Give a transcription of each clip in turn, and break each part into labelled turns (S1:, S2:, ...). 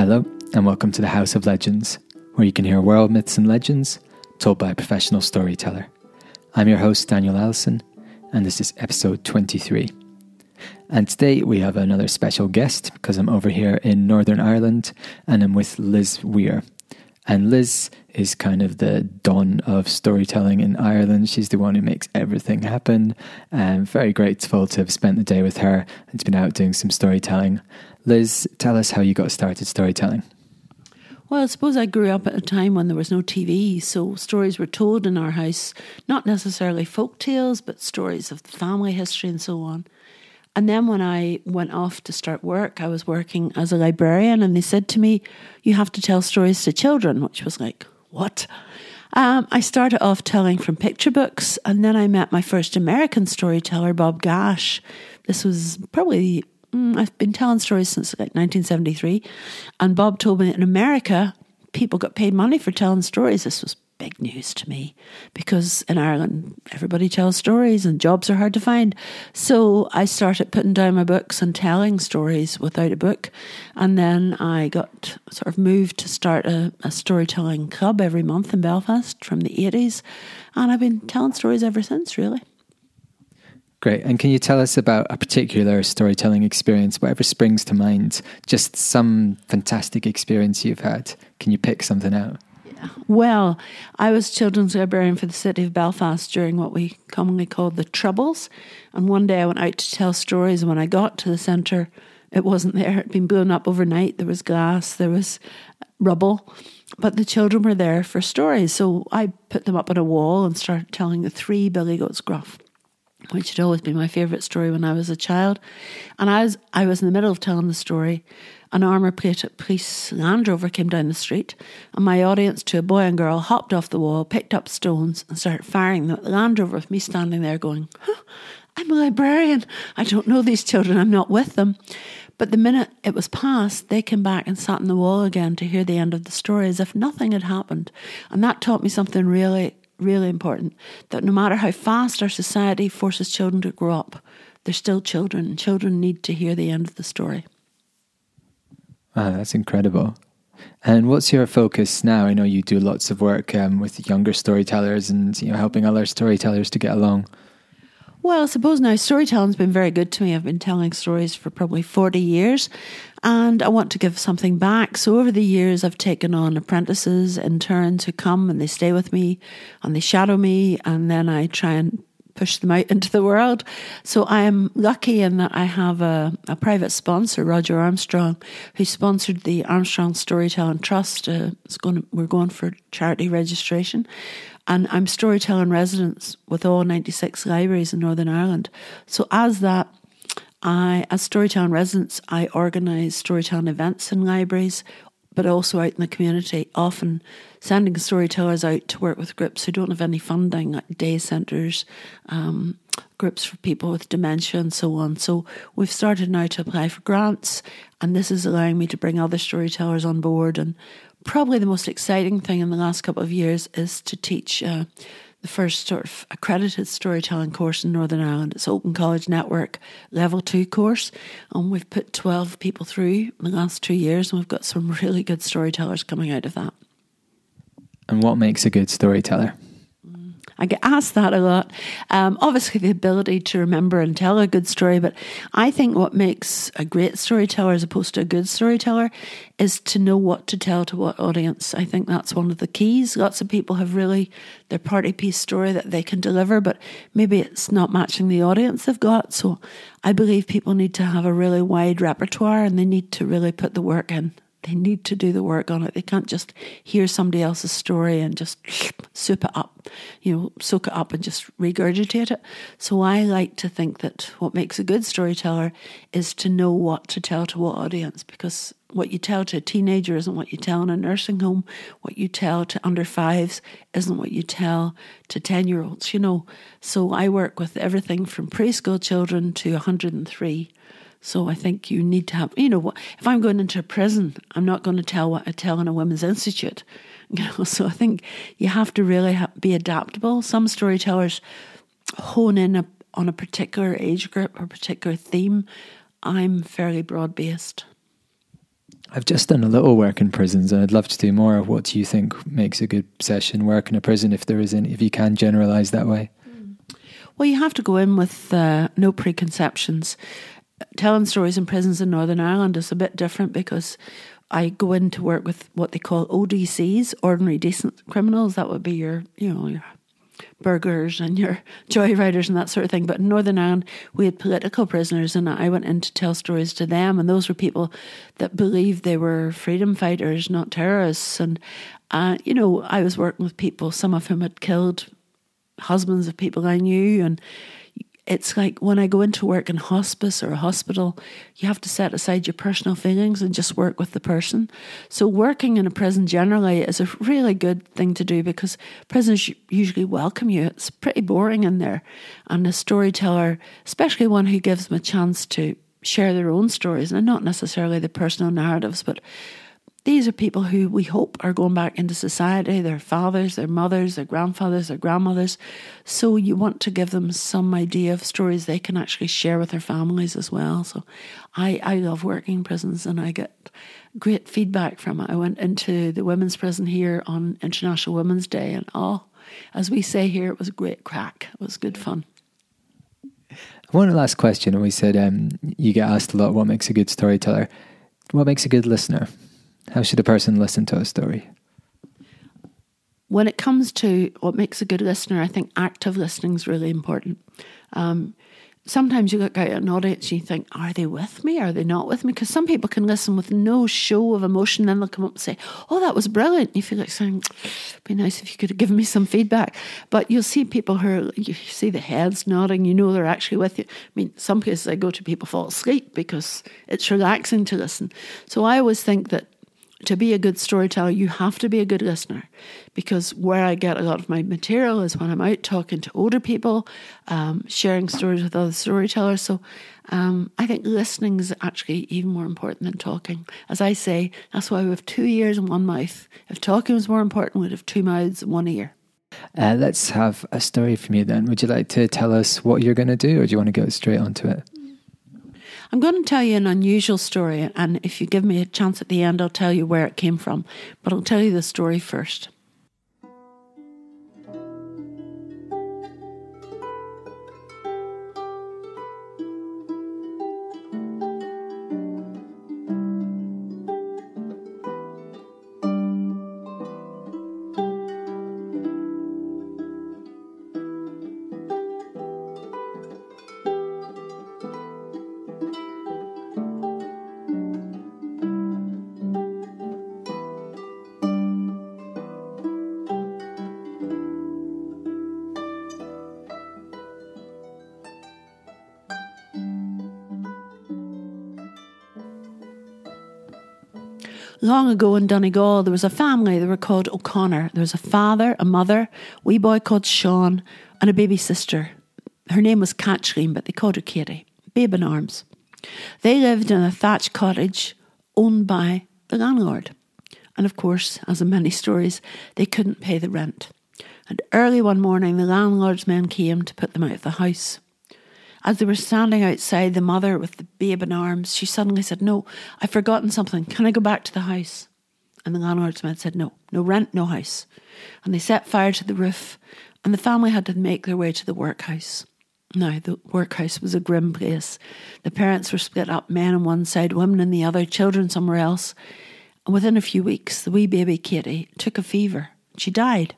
S1: Hello, and welcome to the House of Legends, where you can hear world myths and legends told by a professional storyteller. I'm your host, Daniel Allison, and this is episode 23. And today we have another special guest because I'm over here in Northern Ireland and I'm with Liz Weir. And Liz is kind of the dawn of storytelling in Ireland. She's the one who makes everything happen. I'm very grateful to have spent the day with her and to been out doing some storytelling. Liz, tell us how you got started storytelling.
S2: Well, I suppose I grew up at a time when there was no TV, so stories were told in our house, not necessarily folk tales, but stories of the family history and so on. And then when I went off to start work, I was working as a librarian, and they said to me, You have to tell stories to children, which was like, What? Um, I started off telling from picture books, and then I met my first American storyteller, Bob Gash. This was probably mm, I've been telling stories since like 1973. And Bob told me in America, people got paid money for telling stories. This was big news to me because in Ireland, everybody tells stories and jobs are hard to find. So I started putting down my books and telling stories without a book. And then I got sort of moved to start a, a storytelling club every month in Belfast from the 80s. And I've been telling stories ever since, really.
S1: Great. And can you tell us about a particular storytelling experience, whatever springs to mind? Just some fantastic experience you've had. Can you pick something out?
S2: Well, I was children's librarian for the city of Belfast during what we commonly called the Troubles. And one day I went out to tell stories, and when I got to the centre, it wasn't there. It had been blown up overnight. There was glass, there was rubble, but the children were there for stories. So I put them up on a wall and started telling the three Billy Goats Gruff which had always been my favourite story when I was a child. And I was I was in the middle of telling the story. An armour plated police Land Rover came down the street, and my audience, to a boy and girl, hopped off the wall, picked up stones, and started firing them at the Land Rover with me standing there going, huh, I'm a librarian. I don't know these children. I'm not with them. But the minute it was past, they came back and sat on the wall again to hear the end of the story as if nothing had happened. And that taught me something really really important that no matter how fast our society forces children to grow up, they're still children, and children need to hear the end of the story.
S1: Wow, that's incredible. And what's your focus now? I know you do lots of work um, with younger storytellers and you know helping other storytellers to get along.
S2: Well, I suppose now storytelling's been very good to me. I've been telling stories for probably 40 years and I want to give something back. So over the years, I've taken on apprentices, interns who come and they stay with me and they shadow me and then I try and push them out into the world. So I am lucky in that I have a, a private sponsor, Roger Armstrong, who sponsored the Armstrong Storytelling Trust. Uh, it's going to, we're going for charity registration. And I'm storytelling residence with all 96 libraries in Northern Ireland. So as that, I, as storytelling residents, I organise storytelling events in libraries, but also out in the community, often sending storytellers out to work with groups who don't have any funding, like day centres, um, groups for people with dementia, and so on. So we've started now to apply for grants, and this is allowing me to bring other storytellers on board and probably the most exciting thing in the last couple of years is to teach uh, the first sort of accredited storytelling course in Northern Ireland. It's Open College Network Level 2 course. And we've put 12 people through in the last two years, and we've got some really good storytellers coming out of that.
S1: And what makes a good storyteller?
S2: I get asked that a lot. Um, obviously, the ability to remember and tell a good story, but I think what makes a great storyteller as opposed to a good storyteller is to know what to tell to what audience. I think that's one of the keys. Lots of people have really their party piece story that they can deliver, but maybe it's not matching the audience they've got. So I believe people need to have a really wide repertoire and they need to really put the work in. They need to do the work on it. They can't just hear somebody else's story and just soup it up, you know, soak it up and just regurgitate it. So I like to think that what makes a good storyteller is to know what to tell to what audience because what you tell to a teenager isn't what you tell in a nursing home. What you tell to under fives isn't what you tell to 10 year olds, you know. So I work with everything from preschool children to 103 so I think you need to have, you know, if I'm going into a prison, I'm not going to tell what I tell in a women's institute. You know, so I think you have to really ha- be adaptable. Some storytellers hone in a, on a particular age group or particular theme. I'm fairly broad based.
S1: I've just done a little work in prisons, and I'd love to do more. What do you think makes a good session work in a prison, if there is any, if you can generalize that way?
S2: Well, you have to go in with uh, no preconceptions. Telling stories in prisons in Northern Ireland is a bit different because I go in to work with what they call ODCs, ordinary decent criminals. That would be your, you know, your burglars and your joyriders and that sort of thing. But in Northern Ireland, we had political prisoners, and I went in to tell stories to them. And those were people that believed they were freedom fighters, not terrorists. And, uh, you know, I was working with people, some of whom had killed husbands of people I knew. And it's like when I go into work in hospice or a hospital, you have to set aside your personal feelings and just work with the person. So, working in a prison generally is a really good thing to do because prisons usually welcome you. It's pretty boring in there. And a storyteller, especially one who gives them a chance to share their own stories, and not necessarily the personal narratives, but these are people who we hope are going back into society, their fathers, their mothers, their grandfathers, their grandmothers. So you want to give them some idea of stories they can actually share with their families as well. So I, I love working in prisons and I get great feedback from it. I went into the women's prison here on International Women's Day and oh, as we say here, it was a great crack. It was good fun.
S1: One last question, we said um, you get asked a lot what makes a good storyteller. What makes a good listener? How should a person listen to a story?
S2: When it comes to what makes a good listener, I think active listening is really important. Um, sometimes you look out at an audience and you think, are they with me? Are they not with me? Because some people can listen with no show of emotion, then they'll come up and say, oh, that was brilliant. You feel like saying, be nice if you could have given me some feedback. But you'll see people who are, you see the heads nodding, you know they're actually with you. I mean, some places I go to, people fall asleep because it's relaxing to listen. So I always think that to be a good storyteller, you have to be a good listener because where I get a lot of my material is when I'm out talking to older people, um, sharing stories with other storytellers. So um, I think listening is actually even more important than talking. As I say, that's why we have two ears and one mouth. If talking was more important, we'd have two mouths and one ear.
S1: Uh, let's have a story from you then. Would you like to tell us what you're going to do, or do you want to go straight onto it?
S2: I'm going to tell you an unusual story, and if you give me a chance at the end, I'll tell you where it came from. But I'll tell you the story first. Long ago in Donegal, there was a family. They were called O'Connor. There was a father, a mother, a wee boy called Sean, and a baby sister. Her name was Kathleen, but they called her Katie. Babe in arms. They lived in a thatched cottage owned by the landlord. And of course, as in many stories, they couldn't pay the rent. And early one morning, the landlord's men came to put them out of the house. As they were standing outside, the mother with the babe in arms, she suddenly said, No, I've forgotten something. Can I go back to the house? And the landlord's man said, No, no rent, no house. And they set fire to the roof, and the family had to make their way to the workhouse. Now, the workhouse was a grim place. The parents were split up, men on one side, women on the other, children somewhere else. And within a few weeks, the wee baby Katie took a fever. She died.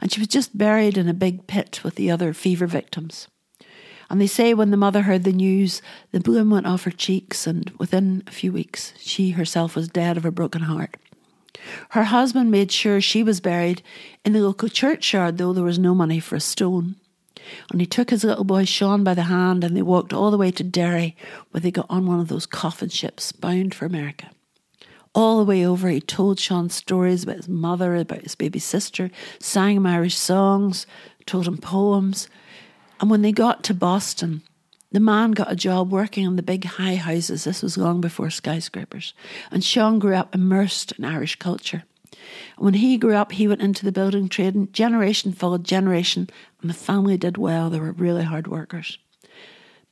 S2: And she was just buried in a big pit with the other fever victims. And they say when the mother heard the news, the bloom went off her cheeks, and within a few weeks, she herself was dead of a broken heart. Her husband made sure she was buried in the local churchyard, though there was no money for a stone. And he took his little boy Sean by the hand and they walked all the way to Derry, where they got on one of those coffin ships bound for America. All the way over, he told Sean stories about his mother, about his baby sister, sang him Irish songs, told him poems, and when they got to Boston, the man got a job working on the big high houses. This was long before skyscrapers. And Sean grew up immersed in Irish culture. When he grew up, he went into the building trade, and generation followed generation, and the family did well. They were really hard workers.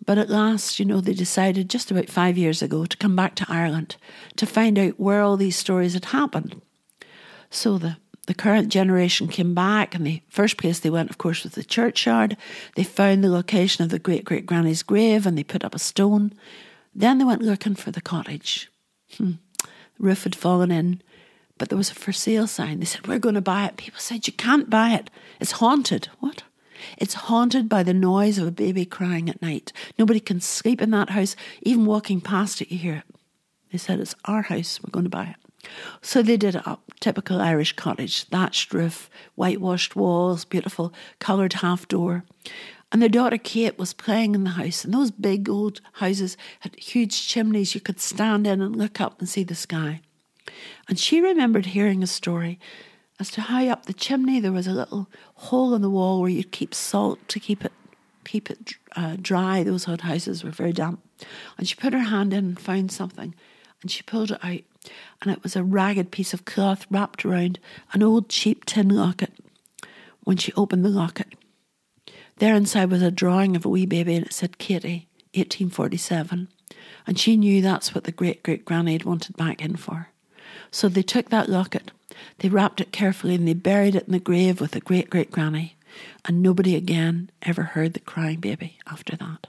S2: But at last, you know, they decided just about five years ago to come back to Ireland to find out where all these stories had happened. So the the current generation came back, and the first place they went, of course, was the churchyard. They found the location of the great great granny's grave and they put up a stone. Then they went looking for the cottage. Hmm. The roof had fallen in, but there was a for sale sign. They said, We're going to buy it. People said, You can't buy it. It's haunted. What? It's haunted by the noise of a baby crying at night. Nobody can sleep in that house. Even walking past it, you hear it. They said, It's our house. We're going to buy it. So they did it up. Typical Irish cottage, thatched roof, whitewashed walls, beautiful coloured half door. And their daughter Kate was playing in the house, and those big old houses had huge chimneys you could stand in and look up and see the sky. And she remembered hearing a story as to how up the chimney there was a little hole in the wall where you'd keep salt to keep it keep it uh, dry. Those old houses were very damp. And she put her hand in and found something, and she pulled it out, and it was a ragged piece of cloth wrapped around an old cheap tin locket. When she opened the locket, there inside was a drawing of a wee baby, and it said Katie, 1847. And she knew that's what the great great granny had wanted back in for. So they took that locket, they wrapped it carefully, and they buried it in the grave with the great great granny. And nobody again ever heard the crying baby after that.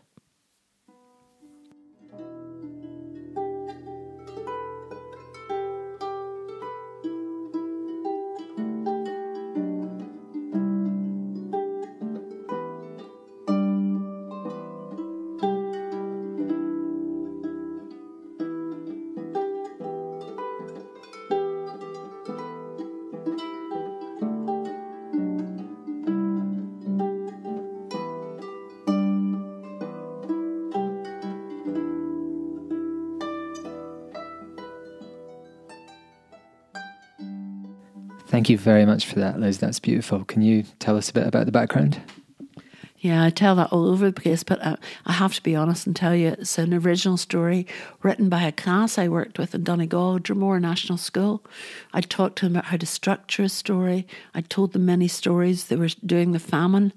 S1: Thank you very much for that, Liz. That's beautiful. Can you tell us a bit about the background?
S2: Yeah, I tell that all over the place, but uh, I have to be honest and tell you it's an original story written by a class I worked with in Donegal, Dromore National School. I talked to them about how to structure a story. I told them many stories. They were doing the famine,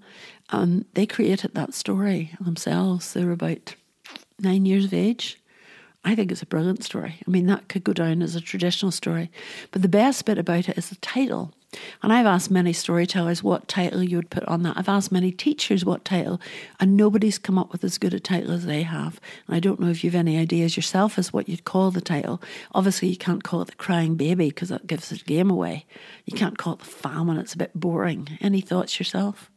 S2: and they created that story themselves. They were about nine years of age. I think it's a brilliant story. I mean, that could go down as a traditional story. But the best bit about it is the title. And I've asked many storytellers what title you would put on that. I've asked many teachers what title, and nobody's come up with as good a title as they have. And I don't know if you've any ideas yourself as what you'd call the title. Obviously, you can't call it the crying baby because that gives the game away. You can't call it the famine; it's a bit boring. Any thoughts yourself?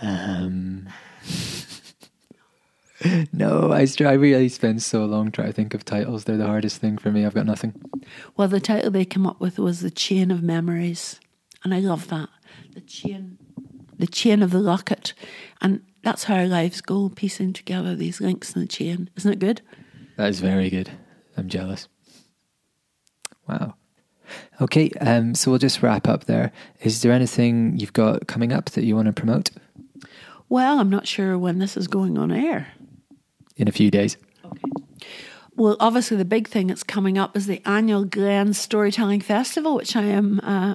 S1: Um. no, I, I really spend so long trying to think of titles. They're the hardest thing for me. I've got nothing.
S2: Well, the title they came up with was The Chain of Memories. And I love that. The chain, the chain of the locket. And that's how our lives go, piecing together these links in the chain. Isn't it good?
S1: That is very good. I'm jealous. Wow. Okay, um, so we'll just wrap up there. Is there anything you've got coming up that you want to promote?
S2: Well, I'm not sure when this is going on air
S1: in a few days.
S2: Okay. Well, obviously, the big thing that's coming up is the annual Glen Storytelling Festival, which I am uh,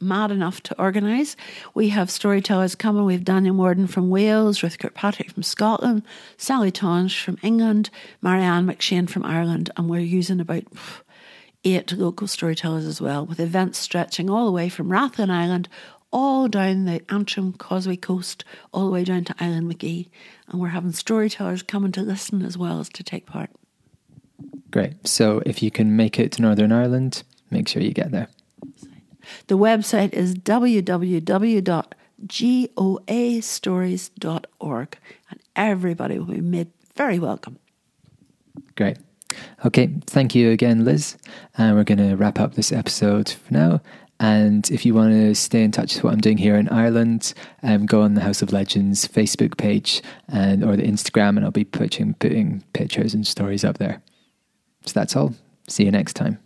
S2: mad enough to organise. We have storytellers coming. We have Daniel Morden from Wales, Ruth Kirkpatrick from Scotland, Sally Tonge from England, Marianne McShane from Ireland, and we're using about eight local storytellers as well, with events stretching all the way from Rathlin Island all down the Antrim Causeway coast, all the way down to Islandmagee. And we're having storytellers coming to listen as well as to take part.
S1: Great. So if you can make it to Northern Ireland, make sure you get there.
S2: The website is www.goastories.org and everybody will be made very welcome.
S1: Great. Okay, thank you again, Liz. And we're going to wrap up this episode for now. And if you want to stay in touch with what I'm doing here in Ireland, um, go on the House of Legends Facebook page and or the Instagram, and I'll be putting putting pictures and stories up there. So that's all. See you next time.